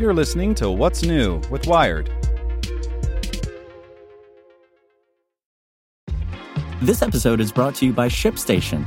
You're listening to What's New with Wired. This episode is brought to you by ShipStation.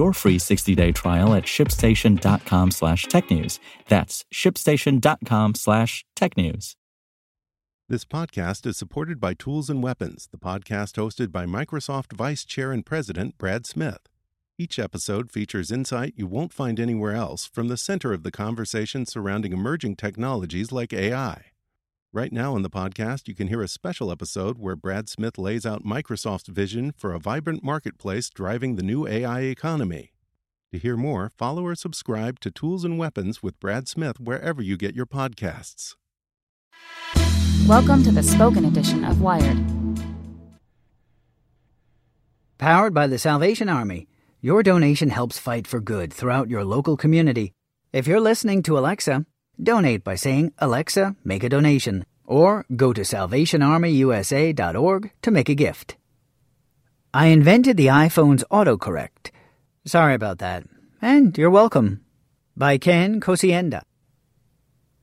free 60-day trial at shipstation.com slash technews. That's shipstation.com slash technews. This podcast is supported by Tools and Weapons, the podcast hosted by Microsoft Vice Chair and President Brad Smith. Each episode features insight you won't find anywhere else from the center of the conversation surrounding emerging technologies like AI. Right now in the podcast, you can hear a special episode where Brad Smith lays out Microsoft's vision for a vibrant marketplace driving the new AI economy. To hear more, follow or subscribe to Tools and Weapons with Brad Smith wherever you get your podcasts. Welcome to the spoken edition of Wired. Powered by the Salvation Army, your donation helps fight for good throughout your local community. If you're listening to Alexa, donate by saying, Alexa, make a donation, or go to salvationarmyusa.org to make a gift. I invented the iPhone's autocorrect. Sorry about that. And you're welcome. By Ken Kocienda.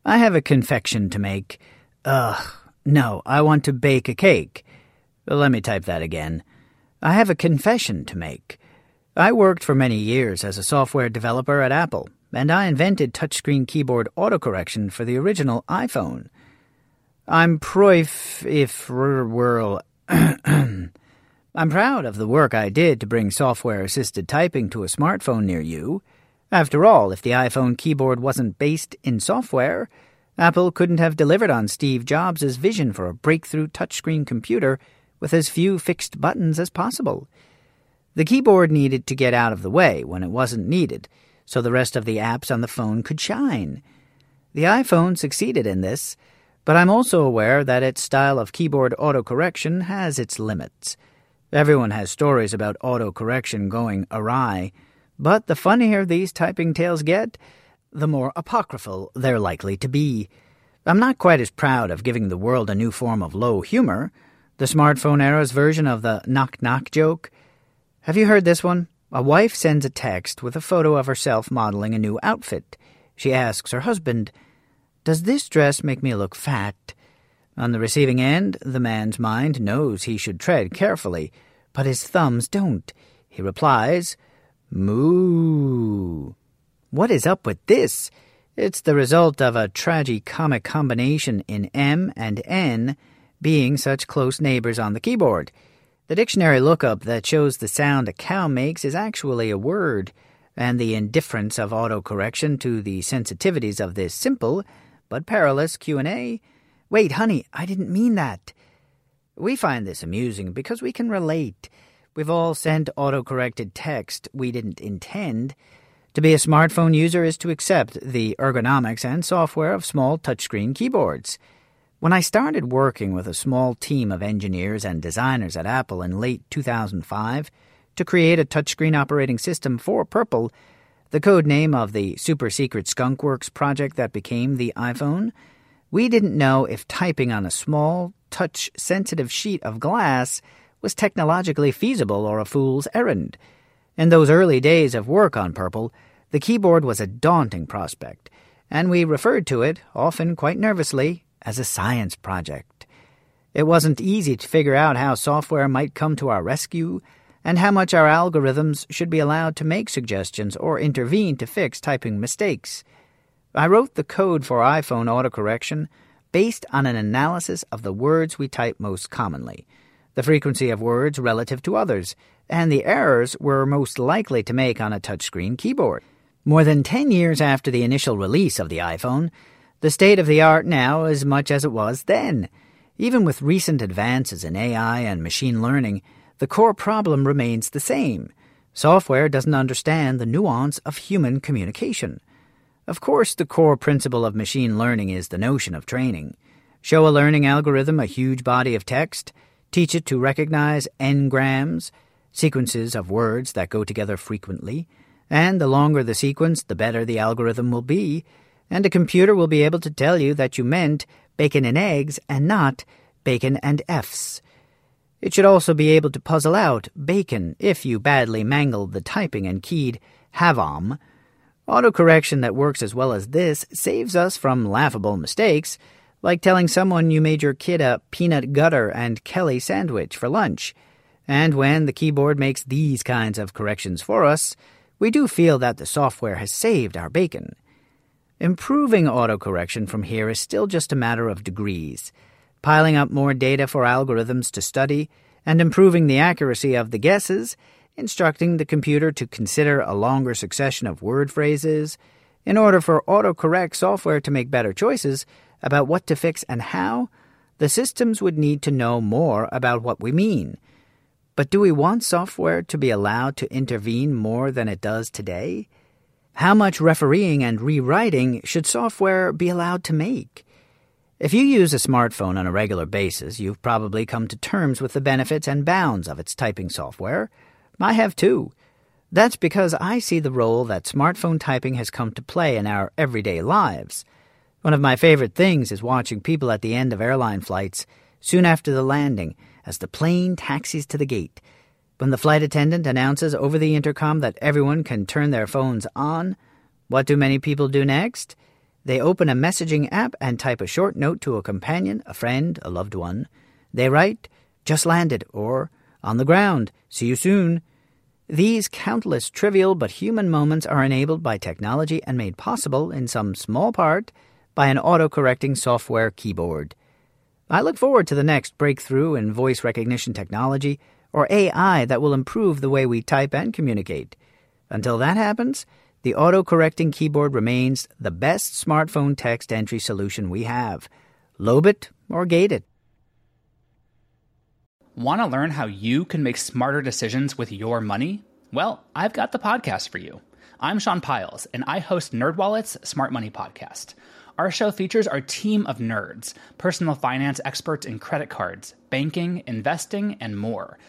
I have a confection to make. Ugh, no, I want to bake a cake. Let me type that again. I have a confession to make. I worked for many years as a software developer at Apple, and I invented touchscreen keyboard autocorrection for the original iPhone. I'm proif if whirl. I'm proud of the work I did to bring software assisted typing to a smartphone near you. After all, if the iPhone keyboard wasn't based in software, Apple couldn't have delivered on Steve Jobs' vision for a breakthrough touchscreen computer with as few fixed buttons as possible. The keyboard needed to get out of the way when it wasn't needed, so the rest of the apps on the phone could shine. The iPhone succeeded in this, but I'm also aware that its style of keyboard autocorrection has its limits. Everyone has stories about autocorrection going awry, but the funnier these typing tales get, the more apocryphal they're likely to be. I'm not quite as proud of giving the world a new form of low humor, the smartphone era's version of the knock knock joke. Have you heard this one? A wife sends a text with a photo of herself modeling a new outfit. She asks her husband, Does this dress make me look fat? On the receiving end, the man's mind knows he should tread carefully, but his thumbs don't. He replies, Moo. What is up with this? It's the result of a tragi-comic combination in M and N being such close neighbors on the keyboard. The dictionary lookup that shows the sound a cow makes is actually a word, and the indifference of autocorrection to the sensitivities of this simple but perilous Q&A Wait, honey, I didn't mean that. We find this amusing because we can relate. We've all sent autocorrected text we didn't intend. To be a smartphone user is to accept the ergonomics and software of small touchscreen keyboards. When I started working with a small team of engineers and designers at Apple in late 2005 to create a touchscreen operating system for Purple, the code name of the super secret Skunkworks project that became the iPhone, we didn't know if typing on a small, touch sensitive sheet of glass was technologically feasible or a fool's errand. In those early days of work on Purple, the keyboard was a daunting prospect, and we referred to it, often quite nervously, as a science project. It wasn't easy to figure out how software might come to our rescue and how much our algorithms should be allowed to make suggestions or intervene to fix typing mistakes. I wrote the code for iPhone autocorrection based on an analysis of the words we type most commonly, the frequency of words relative to others, and the errors we're most likely to make on a touchscreen keyboard. More than 10 years after the initial release of the iPhone, the state of the art now is much as it was then. Even with recent advances in AI and machine learning, the core problem remains the same. Software doesn't understand the nuance of human communication. Of course, the core principle of machine learning is the notion of training. Show a learning algorithm a huge body of text, teach it to recognize n-grams, sequences of words that go together frequently, and the longer the sequence, the better the algorithm will be, and a computer will be able to tell you that you meant bacon and eggs and not bacon and F's. It should also be able to puzzle out bacon if you badly mangled the typing and keyed havom. Autocorrection that works as well as this saves us from laughable mistakes, like telling someone you made your kid a peanut gutter and Kelly sandwich for lunch. And when the keyboard makes these kinds of corrections for us, we do feel that the software has saved our bacon. Improving autocorrection from here is still just a matter of degrees piling up more data for algorithms to study, and improving the accuracy of the guesses, instructing the computer to consider a longer succession of word phrases, in order for autocorrect software to make better choices about what to fix and how, the systems would need to know more about what we mean. But do we want software to be allowed to intervene more than it does today? How much refereeing and rewriting should software be allowed to make? If you use a smartphone on a regular basis, you've probably come to terms with the benefits and bounds of its typing software. I have too. That's because I see the role that smartphone typing has come to play in our everyday lives. One of my favorite things is watching people at the end of airline flights, soon after the landing, as the plane taxis to the gate. When the flight attendant announces over the intercom that everyone can turn their phones on, what do many people do next? They open a messaging app and type a short note to a companion, a friend, a loved one. They write, just landed, or on the ground, see you soon. These countless trivial but human moments are enabled by technology and made possible, in some small part, by an auto-correcting software keyboard. I look forward to the next breakthrough in voice recognition technology or AI that will improve the way we type and communicate. Until that happens, the auto-correcting keyboard remains the best smartphone text entry solution we have. Lobe it or gate it. Want to learn how you can make smarter decisions with your money? Well, I've got the podcast for you. I'm Sean Pyles, and I host NerdWallet's Smart Money Podcast. Our show features our team of nerds, personal finance experts in credit cards, banking, investing, and more –